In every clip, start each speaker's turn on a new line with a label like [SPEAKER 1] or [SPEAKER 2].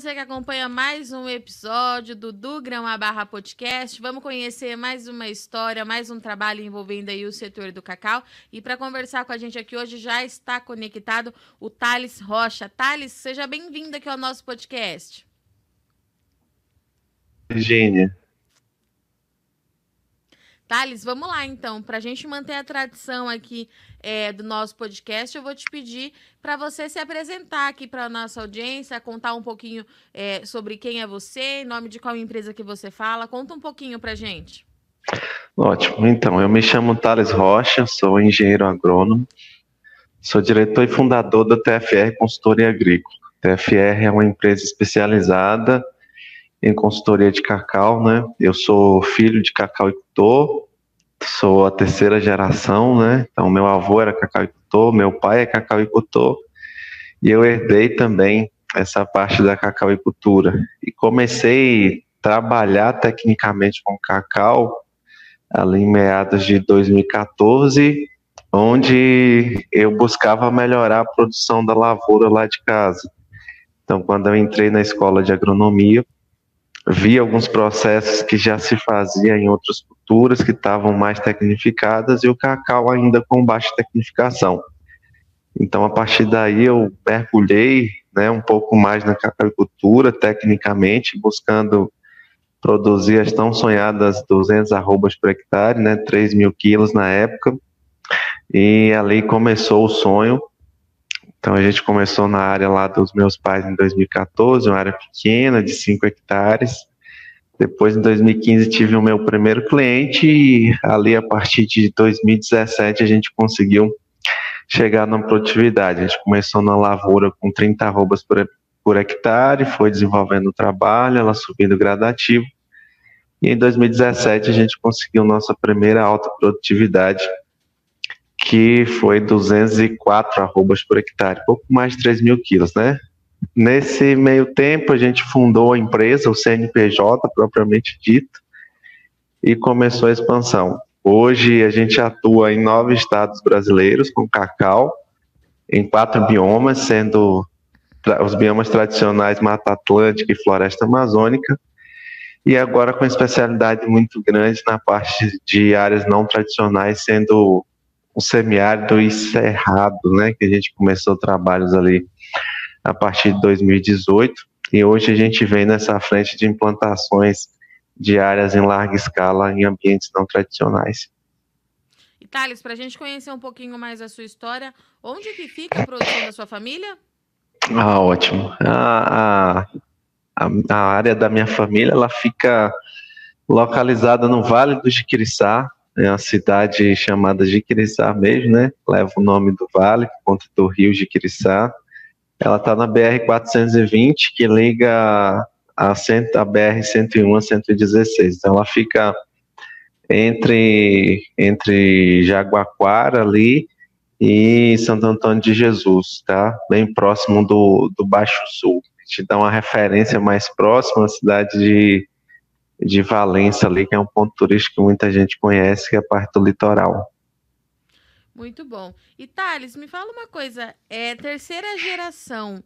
[SPEAKER 1] você que acompanha mais um episódio do Do Grama Barra Podcast. Vamos conhecer mais uma história, mais um trabalho envolvendo aí o setor do cacau. E para conversar com a gente aqui hoje já está conectado o Thales Rocha. Thales, seja bem-vindo aqui ao nosso podcast.
[SPEAKER 2] Virgínia,
[SPEAKER 1] Thales, vamos lá então. Para a gente manter a tradição aqui é, do nosso podcast, eu vou te pedir para você se apresentar aqui para a nossa audiência, contar um pouquinho é, sobre quem é você, em nome de qual empresa que você fala. Conta um pouquinho para gente.
[SPEAKER 2] Ótimo. Então, eu me chamo Thales Rocha, sou engenheiro agrônomo, sou diretor e fundador da TFR Consultoria Agrícola. TFR é uma empresa especializada em consultoria de cacau, né? Eu sou filho de cacauicultor, sou a terceira geração, né? Então, meu avô era cacauicultor, meu pai é cacauicultor, e eu herdei também essa parte da cacauicultura. E comecei a trabalhar tecnicamente com cacau ali em meados de 2014, onde eu buscava melhorar a produção da lavoura lá de casa. Então, quando eu entrei na escola de agronomia, vi alguns processos que já se fazia em outras culturas que estavam mais tecnificadas e o cacau ainda com baixa tecnificação. Então, a partir daí, eu mergulhei né, um pouco mais na cacauicultura, tecnicamente, buscando produzir as tão sonhadas 200 arrobas por hectare, né, 3 mil quilos na época, e ali começou o sonho. Então, a gente começou na área lá dos meus pais em 2014, uma área pequena, de 5 hectares, depois, em 2015, tive o meu primeiro cliente e ali, a partir de 2017, a gente conseguiu chegar na produtividade. A gente começou na lavoura com 30 arrobas por, por hectare, foi desenvolvendo o trabalho, ela subindo gradativo. E em 2017 a gente conseguiu nossa primeira alta produtividade, que foi 204 arrobas por hectare, pouco mais de 3 mil quilos, né? Nesse meio tempo, a gente fundou a empresa, o CNPJ propriamente dito, e começou a expansão. Hoje a gente atua em nove estados brasileiros com cacau, em quatro biomas, sendo os biomas tradicionais Mata Atlântica e Floresta Amazônica, e agora com especialidade muito grande na parte de áreas não tradicionais, sendo o semiárido e cerrado, né, que a gente começou trabalhos ali a partir de 2018 e hoje a gente vem nessa frente de implantações de áreas em larga escala em ambientes não tradicionais.
[SPEAKER 1] E Thales, para a gente conhecer um pouquinho mais a sua história, onde que fica a produção da sua família?
[SPEAKER 2] Ah, ótimo. A, a, a área da minha família ela fica localizada no Vale do Jiquiriçá, é uma cidade chamada Jiquiriçá mesmo, né? Leva o nome do vale, por conta do rio Jiquiriçá. Ela está na BR-420, que liga a, a BR-101 a 116. Então, ela fica entre, entre Jaguaquara ali e Santo Antônio de Jesus, tá? Bem próximo do, do Baixo Sul. A gente dá uma referência mais próxima à cidade de, de Valença ali, que é um ponto turístico que muita gente conhece, que é a parte do litoral.
[SPEAKER 1] Muito bom. E Thales, me fala uma coisa, é terceira geração,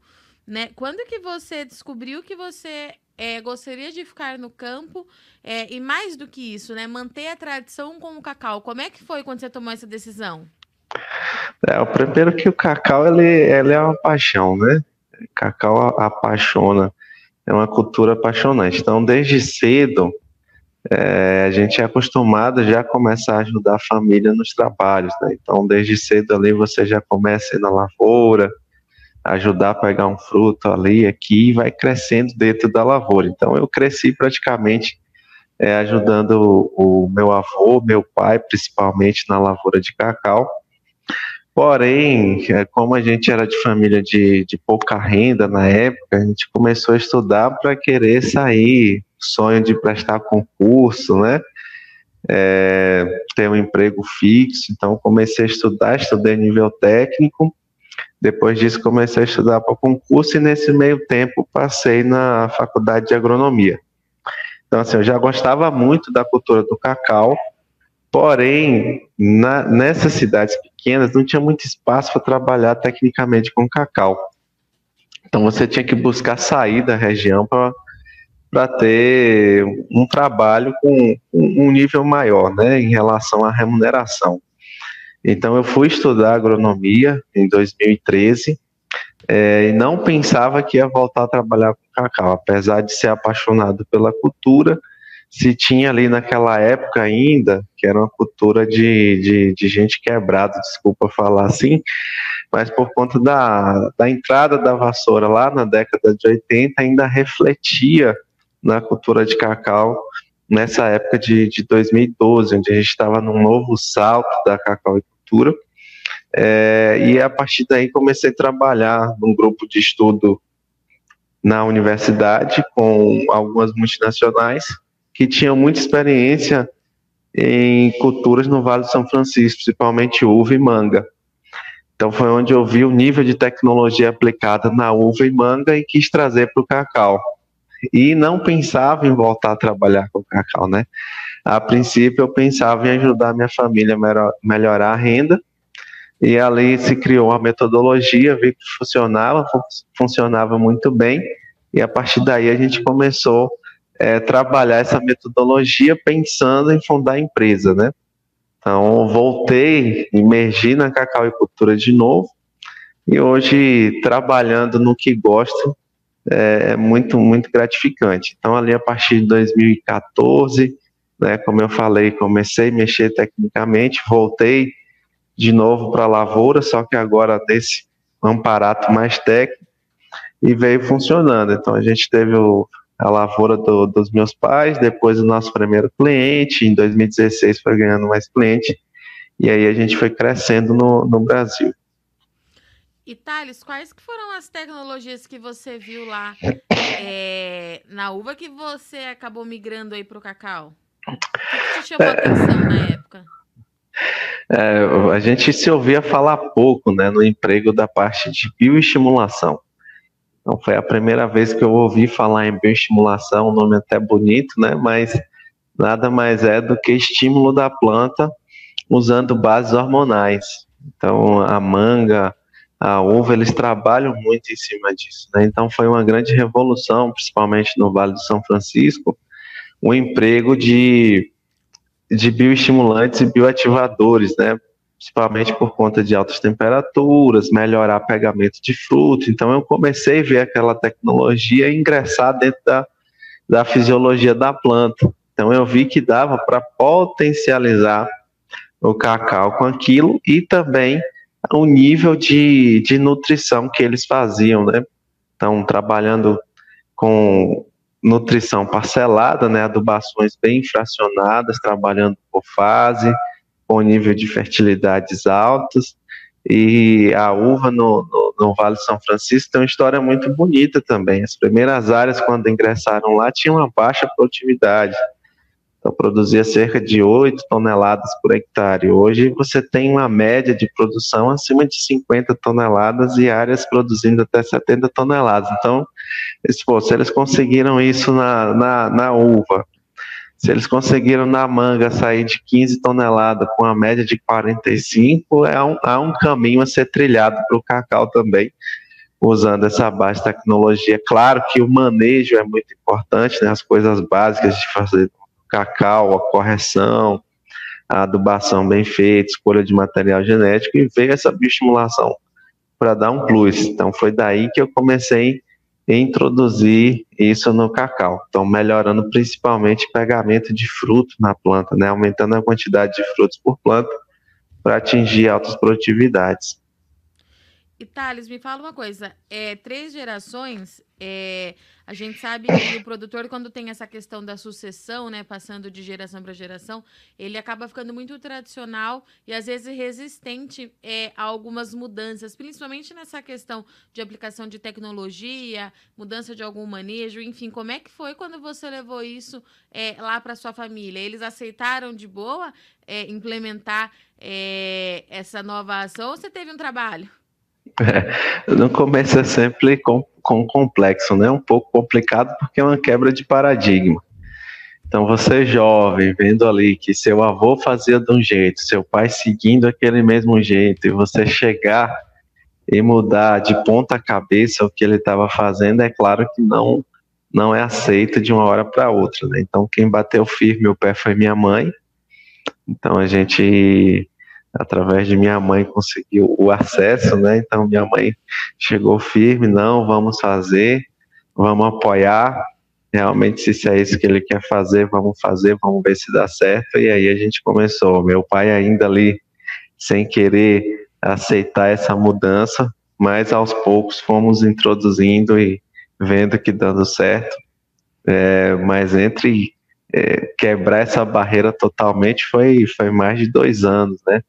[SPEAKER 1] né? Quando que você descobriu que você é, gostaria de ficar no campo é, e mais do que isso, né? Manter a tradição com o cacau. Como é que foi quando você tomou essa decisão?
[SPEAKER 2] É, o primeiro que o cacau ele, ele é uma paixão, né? Cacau apaixona, é uma cultura apaixonante. Então, desde cedo, é, a gente é acostumado já a começar a ajudar a família nos trabalhos, né? Então, desde cedo ali você já começa a ir na lavoura, ajudar a pegar um fruto ali, aqui, e vai crescendo dentro da lavoura. Então, eu cresci praticamente é, ajudando o, o meu avô, meu pai, principalmente na lavoura de cacau. Porém, é, como a gente era de família de, de pouca renda na época, a gente começou a estudar para querer sair sonho de prestar concurso, né? É, ter um emprego fixo. Então, comecei a estudar, estudei nível técnico. Depois disso, comecei a estudar para concurso e nesse meio tempo passei na faculdade de agronomia. Então, assim, eu já gostava muito da cultura do cacau, porém, na, nessas cidades pequenas não tinha muito espaço para trabalhar tecnicamente com cacau. Então você tinha que buscar sair da região para ter um trabalho com um nível maior, né, em relação à remuneração. Então eu fui estudar agronomia em 2013 é, e não pensava que ia voltar a trabalhar com cacau, apesar de ser apaixonado pela cultura. Se tinha ali naquela época ainda, que era uma cultura de, de, de gente quebrada, desculpa falar assim, mas por conta da, da entrada da vassoura lá na década de 80, ainda refletia na cultura de cacau nessa época de, de 2012, onde a gente estava num novo salto da cacauicultura. É, e a partir daí comecei a trabalhar num grupo de estudo na universidade com algumas multinacionais que tinham muita experiência em culturas no Vale do São Francisco, principalmente uva e manga. Então foi onde eu vi o nível de tecnologia aplicada na uva e manga e quis trazer para o cacau. E não pensava em voltar a trabalhar com cacau, né? A princípio eu pensava em ajudar minha família a melhorar a renda e ali se criou a metodologia, vi que funcionava, funcionava muito bem, e a partir daí a gente começou é, trabalhar essa metodologia pensando em fundar a empresa, né? Então, voltei, emergi na cacauicultura de novo, e hoje trabalhando no que gosto é, é muito, muito gratificante. Então, ali a partir de 2014, né, como eu falei, comecei a mexer tecnicamente, voltei de novo para a lavoura, só que agora desse amparato mais técnico e veio funcionando. Então a gente teve o, a lavoura do, dos meus pais, depois o nosso primeiro cliente, em 2016 foi ganhando mais cliente, e aí a gente foi crescendo no, no Brasil.
[SPEAKER 1] E Thales, quais que foram as tecnologias que você viu lá é, na uva que você acabou migrando aí para o cacau? O que te chamou a atenção na época?
[SPEAKER 2] É, a gente se ouvia falar pouco né, no emprego da parte de bioestimulação. Então foi a primeira vez que eu ouvi falar em bioestimulação, um nome até bonito, né, mas nada mais é do que estímulo da planta usando bases hormonais. Então a manga, a uva, eles trabalham muito em cima disso. Né? Então foi uma grande revolução, principalmente no Vale do São Francisco, o emprego de de bioestimulantes e bioativadores, né? Principalmente por conta de altas temperaturas, melhorar pegamento de fruto. Então eu comecei a ver aquela tecnologia ingressar dentro da, da fisiologia da planta. Então eu vi que dava para potencializar o cacau com aquilo e também o nível de, de nutrição que eles faziam, né? Então, trabalhando com nutrição parcelada, né, adubações bem fracionadas, trabalhando por fase, com nível de fertilidades altos. E a uva no, no, no, Vale de São Francisco tem uma história muito bonita também. As primeiras áreas, quando ingressaram lá, tinham uma baixa produtividade. Então, produzia cerca de 8 toneladas por hectare. Hoje, você tem uma média de produção acima de 50 toneladas e áreas produzindo até 70 toneladas. Então, pô, se eles conseguiram isso na, na, na uva, se eles conseguiram na manga sair de 15 toneladas com a média de 45, é um, há um caminho a ser trilhado para o cacau também, usando essa base tecnologia. Claro que o manejo é muito importante, né, as coisas básicas de fazer cacau, a correção, a adubação bem feita, escolha de material genético e veio essa bioestimulação para dar um plus. Então foi daí que eu comecei introduzir isso no cacau. Então melhorando principalmente o pegamento de fruto na planta, né, aumentando a quantidade de frutos por planta para atingir altas produtividades.
[SPEAKER 1] E Thales, me fala uma coisa. É, três gerações, é, a gente sabe que o produtor, quando tem essa questão da sucessão, né, passando de geração para geração, ele acaba ficando muito tradicional e às vezes resistente é, a algumas mudanças, principalmente nessa questão de aplicação de tecnologia, mudança de algum manejo, enfim. Como é que foi quando você levou isso é, lá para sua família? Eles aceitaram de boa é, implementar é, essa nova ação ou você teve um trabalho?
[SPEAKER 2] É, no começo é sempre com, com complexo, né? Um pouco complicado porque é uma quebra de paradigma. Então você jovem, vendo ali que seu avô fazia de um jeito, seu pai seguindo aquele mesmo jeito, e você chegar e mudar de ponta cabeça o que ele estava fazendo, é claro que não não é aceito de uma hora para outra. Né? Então, quem bateu firme o pé foi minha mãe. Então, a gente, através de minha mãe, conseguiu o acesso. Né? Então, minha mãe chegou firme: não, vamos fazer, vamos apoiar. Realmente, se é isso que ele quer fazer, vamos fazer, vamos ver se dá certo. E aí a gente começou. Meu pai, ainda ali, sem querer aceitar essa mudança, mas aos poucos fomos introduzindo e vendo que dando certo. É, mas entre é, quebrar essa barreira totalmente foi, foi mais de dois anos, né?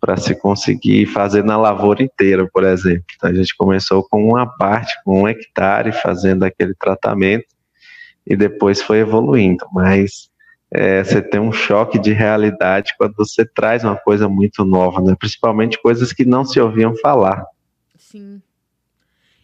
[SPEAKER 2] Para se conseguir fazer na lavoura inteira, por exemplo. Então, a gente começou com uma parte, com um hectare, fazendo aquele tratamento, e depois foi evoluindo. Mas é, você tem um choque de realidade quando você traz uma coisa muito nova, né? Principalmente coisas que não se ouviam falar.
[SPEAKER 1] Sim.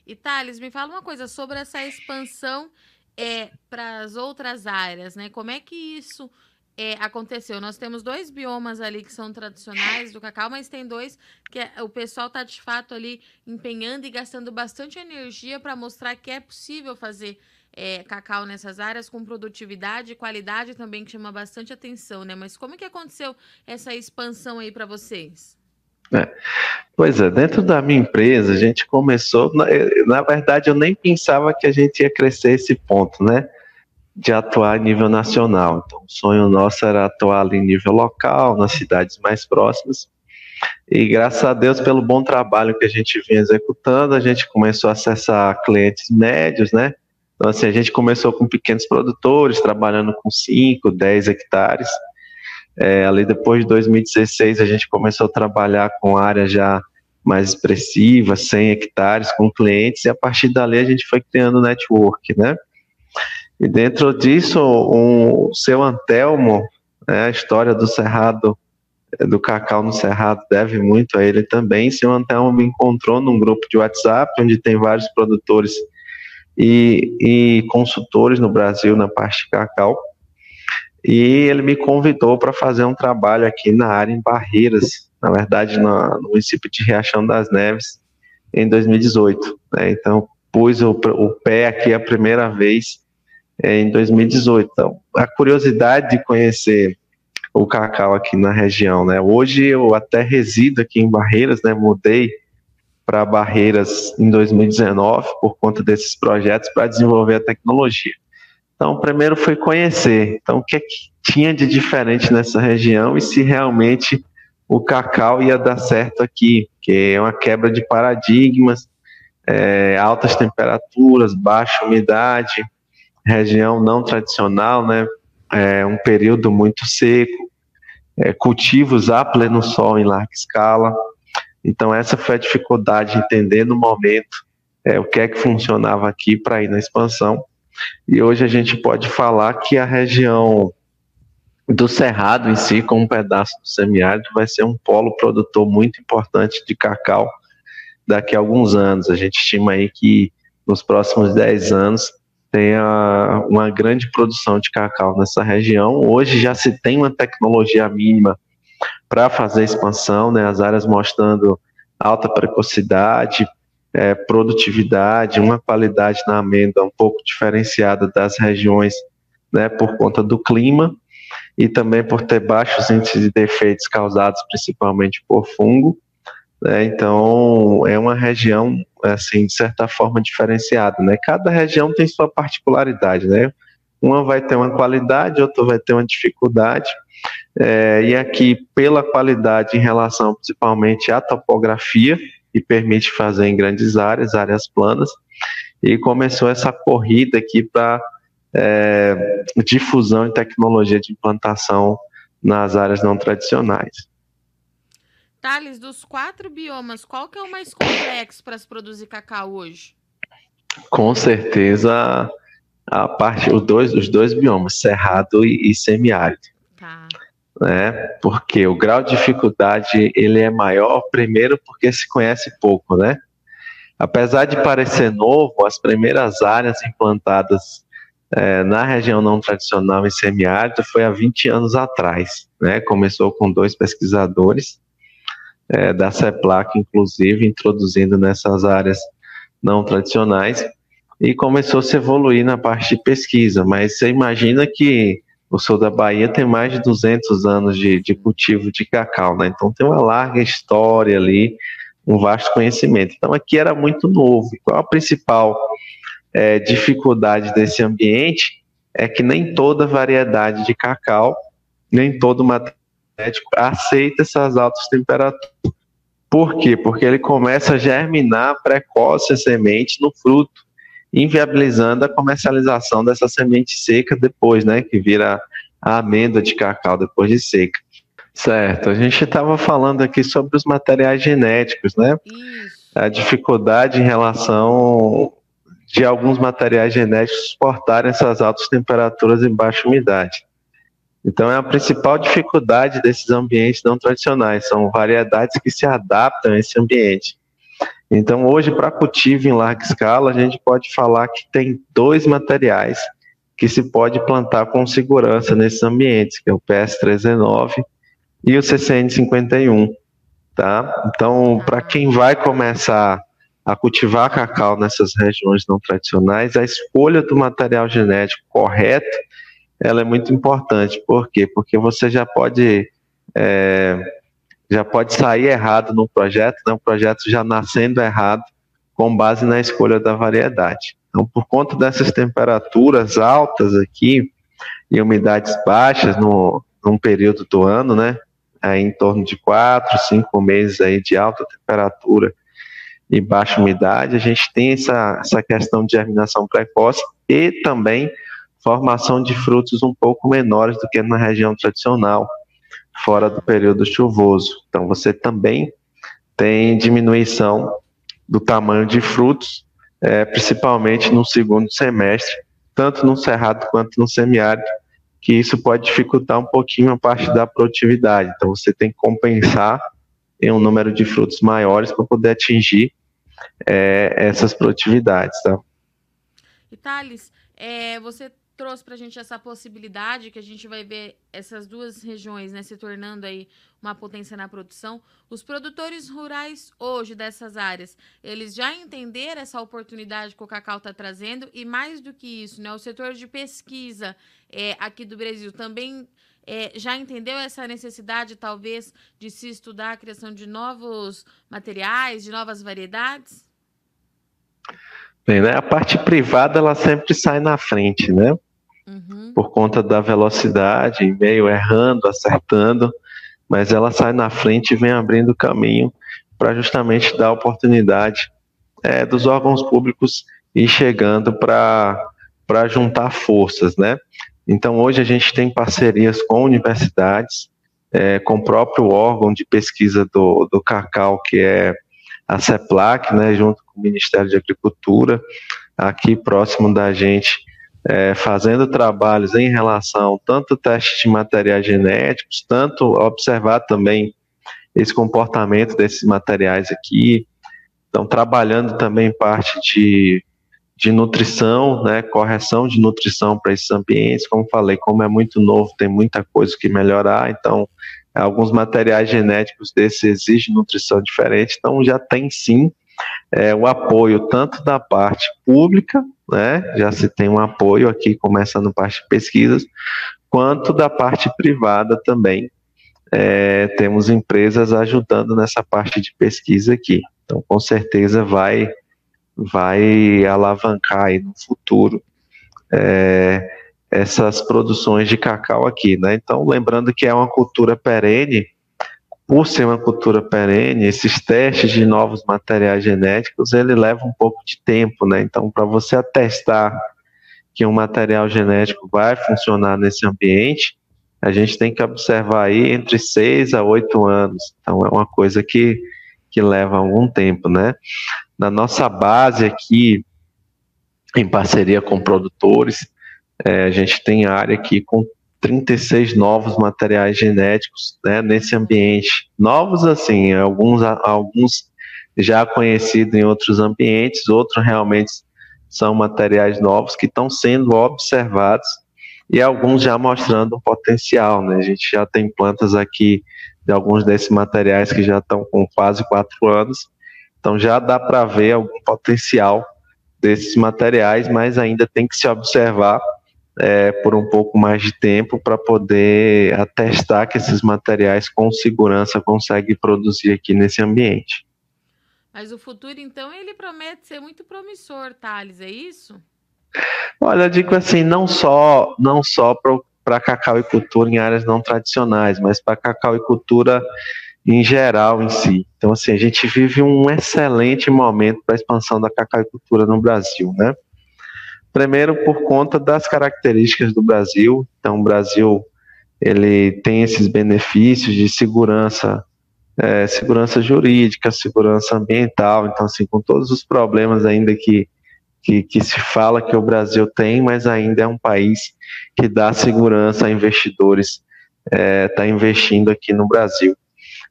[SPEAKER 1] E Thales, me fala uma coisa sobre essa expansão é, para as outras áreas, né? Como é que isso é, aconteceu? Nós temos dois biomas ali que são tradicionais do cacau, mas tem dois que é, o pessoal está de fato ali empenhando e gastando bastante energia para mostrar que é possível fazer é, cacau nessas áreas com produtividade e qualidade também que chama bastante atenção, né? Mas como que aconteceu essa expansão aí para vocês?
[SPEAKER 2] É. Pois é, dentro da minha empresa, a gente começou. Na, na, verdade, eu nem pensava que a gente ia crescer esse ponto, né? De atuar a nível nacional. Então, o sonho nosso era atuar ali em nível local, nas cidades mais próximas. E graças a Deus, pelo bom trabalho que a gente vinha executando, a gente começou a acessar clientes médios, né? Então, assim, a gente começou com pequenos produtores, trabalhando com 5, 10 hectares. É, ali depois de 2016 a gente começou a trabalhar com área já mais expressiva, 100 hectares com clientes e a partir dali a gente foi criando network, né? E dentro disso, o um, seu Antelmo, né, a história do Cerrado, do Cacau no Cerrado deve muito a ele também. Seu Antelmo me encontrou num grupo de WhatsApp onde tem vários produtores e, e consultores no Brasil na parte de cacau e ele me convidou para fazer um trabalho aqui na área em Barreiras, na verdade no, no município de Riachão das Neves, em 2018. Né? Então, pus o, o, pé aqui a primeira vez em 2018. Então, a curiosidade de conhecer o cacau aqui na região, né? Hoje eu até resido aqui em Barreiras, né? Mudei para Barreiras em 2019 por conta desses projetos para desenvolver a tecnologia. Então, primeiro foi conhecer. Então, o que, é que tinha de diferente nessa região e se realmente o cacau ia dar certo aqui, que é uma quebra de paradigmas, é, altas temperaturas, baixa umidade, região não tradicional, né? É um período muito seco, é, cultivos a pleno sol em larga escala. Então, essa foi a dificuldade, entender no momento é, o que é que funcionava aqui para ir na expansão. E hoje a gente pode falar que a região do Cerrado em si, com um pedaço do semiárido, vai ser um polo produtor muito importante de cacau daqui a alguns anos. A gente estima aí que nos próximos 10 anos tenha uma grande produção de cacau nessa região. Hoje já se tem uma tecnologia mínima para fazer expansão, né? as áreas mostrando alta precocidade, é, produtividade, uma qualidade na amêndoa um pouco diferenciada das regiões, né, por conta do clima e também por ter baixos índices de defeitos causados principalmente por fungo. Né, então, é uma região, assim, de certa forma diferenciada. Né? Cada região tem sua particularidade. Né? Uma vai ter uma qualidade, outra vai ter uma dificuldade. É, e aqui, pela qualidade em relação principalmente à topografia, e permite fazer em grandes áreas, áreas planas. E começou essa corrida aqui para é, difusão e tecnologia de implantação nas áreas não tradicionais.
[SPEAKER 1] Thales, dos quatro biomas, qual que é o mais complexo para se produzir cacau hoje?
[SPEAKER 2] Com certeza a parte, os dois, os dois biomas, cerrado e, e semiárido. Tá né? Porque o grau de dificuldade ele é maior, primeiro porque se conhece pouco, né? Apesar de parecer novo, as primeiras áreas implantadas é, na região não tradicional em semiárido foi há 20 anos atrás, né? Começou com dois pesquisadores é, da CEPLAC, inclusive, introduzindo nessas áreas não tradicionais, e começou a se evoluir na parte de pesquisa. Mas você imagina que o sul da Bahia tem mais de 200 anos de, de cultivo de cacau, né? Então tem uma larga história ali, um vasto conhecimento. Então aqui era muito novo. Qual a principal é, dificuldade desse ambiente? É que nem toda variedade de cacau, nem todo material aceita essas altas temperaturas. Por quê? Porque ele começa a germinar precoce a semente no fruto, inviabilizando a comercialização dessa semente seca depois, né? Que vira a amêndoa de cacau depois de seca. Certo, a gente estava falando aqui sobre os materiais genéticos, né? A dificuldade em relação de alguns materiais genéticos suportarem essas altas temperaturas em baixa umidade. Então, é a principal dificuldade desses ambientes não tradicionais, são variedades que se adaptam a esse ambiente. Então, hoje, para cultivo em larga escala, a gente pode falar que tem dois materiais que se pode plantar com segurança nesses ambientes, que é o PS319 e o CCN51, tá? Então, para quem vai começar a cultivar cacau nessas regiões não tradicionais, a escolha do material genético correto ela é muito importante. Por quê? Porque você já pode é, já pode sair errado no projeto, né? projeto já nascendo errado com base na escolha da variedade. Então, por conta dessas temperaturas altas aqui e umidades baixas no, num período do ano, né? Aí em torno de quatro, cinco meses aí de alta temperatura e baixa umidade, a gente tem essa, essa questão de germinação precoce e também formação de frutos um pouco menores do que na região tradicional, fora do período chuvoso. Então, você também tem diminuição do tamanho de frutos, é, principalmente no segundo semestre, tanto no cerrado quanto no semiárido, que isso pode dificultar um pouquinho a parte da produtividade. Então, você tem que compensar em um número de frutos maiores para poder atingir é, essas produtividades. Tá?
[SPEAKER 1] E Thales, é, você trouxe para a gente essa possibilidade que a gente vai ver essas duas regiões né, se tornando aí uma potência na produção. Os produtores rurais hoje dessas áreas, eles já entenderam essa oportunidade que o Cacau está trazendo e mais do que isso, né, o setor de pesquisa é, aqui do Brasil também é, já entendeu essa necessidade, talvez, de se estudar a criação de novos materiais, de novas variedades?
[SPEAKER 2] Bem, né? A parte privada ela sempre sai na frente, né? Uhum. Por conta da velocidade, meio errando, acertando, mas ela sai na frente e vem abrindo caminho para justamente dar oportunidade é, dos órgãos públicos ir chegando para juntar forças, né? Então hoje a gente tem parcerias com universidades, é, com o próprio órgão de pesquisa do, do cacau, que é a CEPLAC, né, junto com o Ministério de Agricultura, aqui próximo da gente, é, fazendo trabalhos em relação tanto teste de materiais genéticos, tanto observar também esse comportamento desses materiais aqui. Então, trabalhando também parte de, de nutrição, né, correção de nutrição para esses ambientes. Como falei, como é muito novo, tem muita coisa que melhorar, então alguns materiais genéticos desses exigem nutrição diferente, então já tem sim é, o apoio tanto da parte pública, né, já se tem um apoio aqui, começando parte de pesquisas, quanto da parte privada também. É, temos empresas ajudando nessa parte de pesquisa aqui. Então, com certeza vai, vai alavancar aí no futuro é, essas produções de cacau aqui, né? Então, lembrando que é uma cultura perene, por ser uma cultura perene, esses testes de novos materiais genéticos, ele leva um pouco de tempo, né? Então, para você atestar que um material genético vai funcionar nesse ambiente, a gente tem que observar aí entre seis a oito anos. Então, é uma coisa que, que leva algum tempo, né? Na nossa base aqui, em parceria com produtores, é, a gente tem área aqui com 36 novos materiais genéticos né, nesse ambiente. Novos, assim, alguns, alguns já conhecidos em outros ambientes, outros realmente são materiais novos que estão sendo observados e alguns já mostrando um potencial. Né? A gente já tem plantas aqui de alguns desses materiais que já estão com quase quatro anos. Então já dá para ver algum potencial desses materiais, mas ainda tem que se observar é, por um pouco mais de tempo para poder atestar que esses materiais com segurança conseguem produzir aqui nesse ambiente.
[SPEAKER 1] Mas o futuro, então, ele promete ser muito promissor, Thales, é isso?
[SPEAKER 2] Olha, eu digo assim, não só, não só para cacau e cultura em áreas não tradicionais, mas para cacau e cultura em geral em si. Então, assim, a gente vive um excelente momento para a expansão da cacauicultura no Brasil, né? Primeiro, por conta das características do Brasil. Então, o Brasil ele tem esses benefícios de segurança, é, segurança jurídica, segurança ambiental. Então, assim, com todos os problemas ainda que, que, que se fala que o Brasil tem, mas ainda é um país que dá segurança a investidores está é, tá investindo aqui no Brasil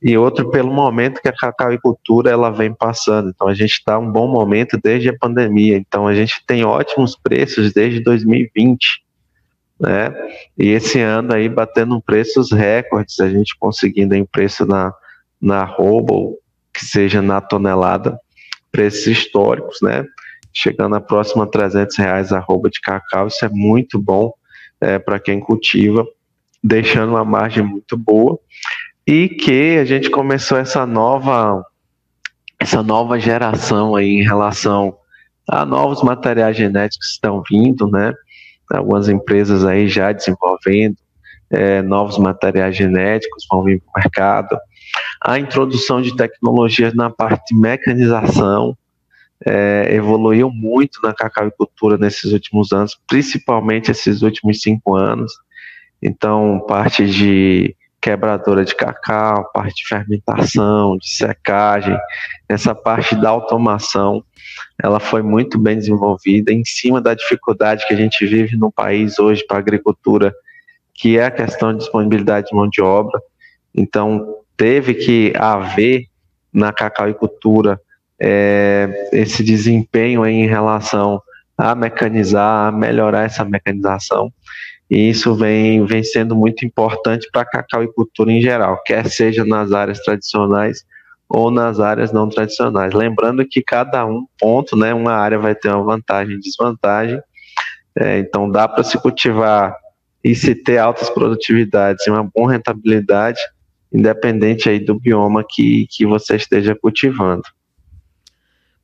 [SPEAKER 2] e outro pelo momento que a cacauicultura ela vem passando. Então a gente está um bom momento desde a pandemia. Então a gente tem ótimos preços desde 2020, né? E esse ano aí batendo preços recordes, a gente conseguindo em preço na na roubo que seja na tonelada, preços históricos, né? Chegando a próxima a 300 reais a rouba de cacau, isso é muito bom é, para quem cultiva, deixando uma margem muito boa e que a gente começou essa nova essa nova geração aí em relação a novos materiais genéticos que estão vindo, né? Algumas empresas aí já desenvolvendo é, novos materiais genéticos vão vir para o mercado. A introdução de tecnologias na parte de mecanização é, evoluiu muito na cacauicultura nesses últimos anos, principalmente esses últimos cinco anos. Então, parte de quebradora de cacau, parte de fermentação, de secagem, essa parte da automação, ela foi muito bem desenvolvida em cima da dificuldade que a gente vive no país hoje para a agricultura, que é a questão de disponibilidade de mão de obra. Então, teve que haver na cacauicultura é, esse desempenho em relação a mecanizar, a melhorar essa mecanização. E isso vem, vem sendo muito importante para a cacauicultura em geral, quer seja nas áreas tradicionais ou nas áreas não tradicionais. Lembrando que cada um ponto, né, uma área vai ter uma vantagem e desvantagem. É, então dá para se cultivar e se ter altas produtividades e uma boa rentabilidade, independente aí do bioma que, que você esteja cultivando.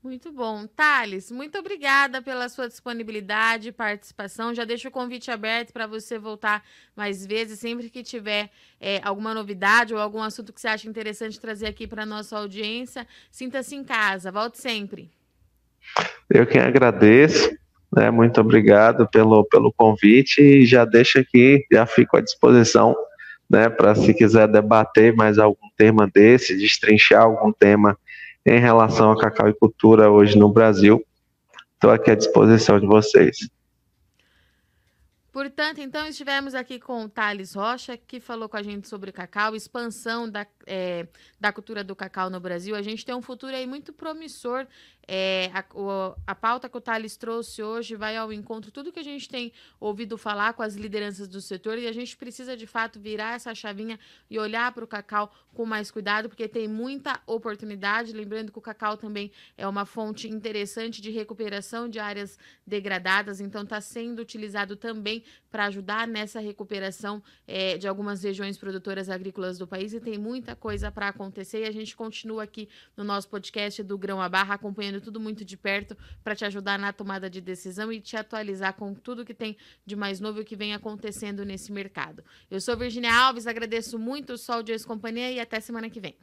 [SPEAKER 1] Muito bom. Thales, muito obrigada pela sua disponibilidade e participação. Já deixo o convite aberto para você voltar mais vezes, sempre que tiver é, alguma novidade ou algum assunto que você acha interessante trazer aqui para a nossa audiência. Sinta-se em casa. Volte sempre.
[SPEAKER 2] Eu que agradeço. Né, muito obrigado pelo, pelo convite e já deixo aqui, já fico à disposição né, para se quiser debater mais algum tema desse, destrinchar algum tema em relação à cacauicultura hoje no Brasil. Estou aqui à disposição de vocês.
[SPEAKER 1] Portanto, então, estivemos aqui com o Thales Rocha, que falou com a gente sobre cacau, expansão da, é, da cultura do cacau no Brasil. A gente tem um futuro aí muito promissor é, a, o, a pauta que o Thales trouxe hoje vai ao encontro tudo que a gente tem ouvido falar com as lideranças do setor e a gente precisa de fato virar essa chavinha e olhar para o cacau com mais cuidado, porque tem muita oportunidade. Lembrando que o cacau também é uma fonte interessante de recuperação de áreas degradadas, então está sendo utilizado também para ajudar nessa recuperação é, de algumas regiões produtoras agrícolas do país e tem muita coisa para acontecer. E a gente continua aqui no nosso podcast do Grão a Barra acompanhando acompanhando tudo muito de perto para te ajudar na tomada de decisão e te atualizar com tudo que tem de mais novo e que vem acontecendo nesse mercado. Eu sou Virginia Alves, agradeço muito o Sol de Ex Companhia e até semana que vem.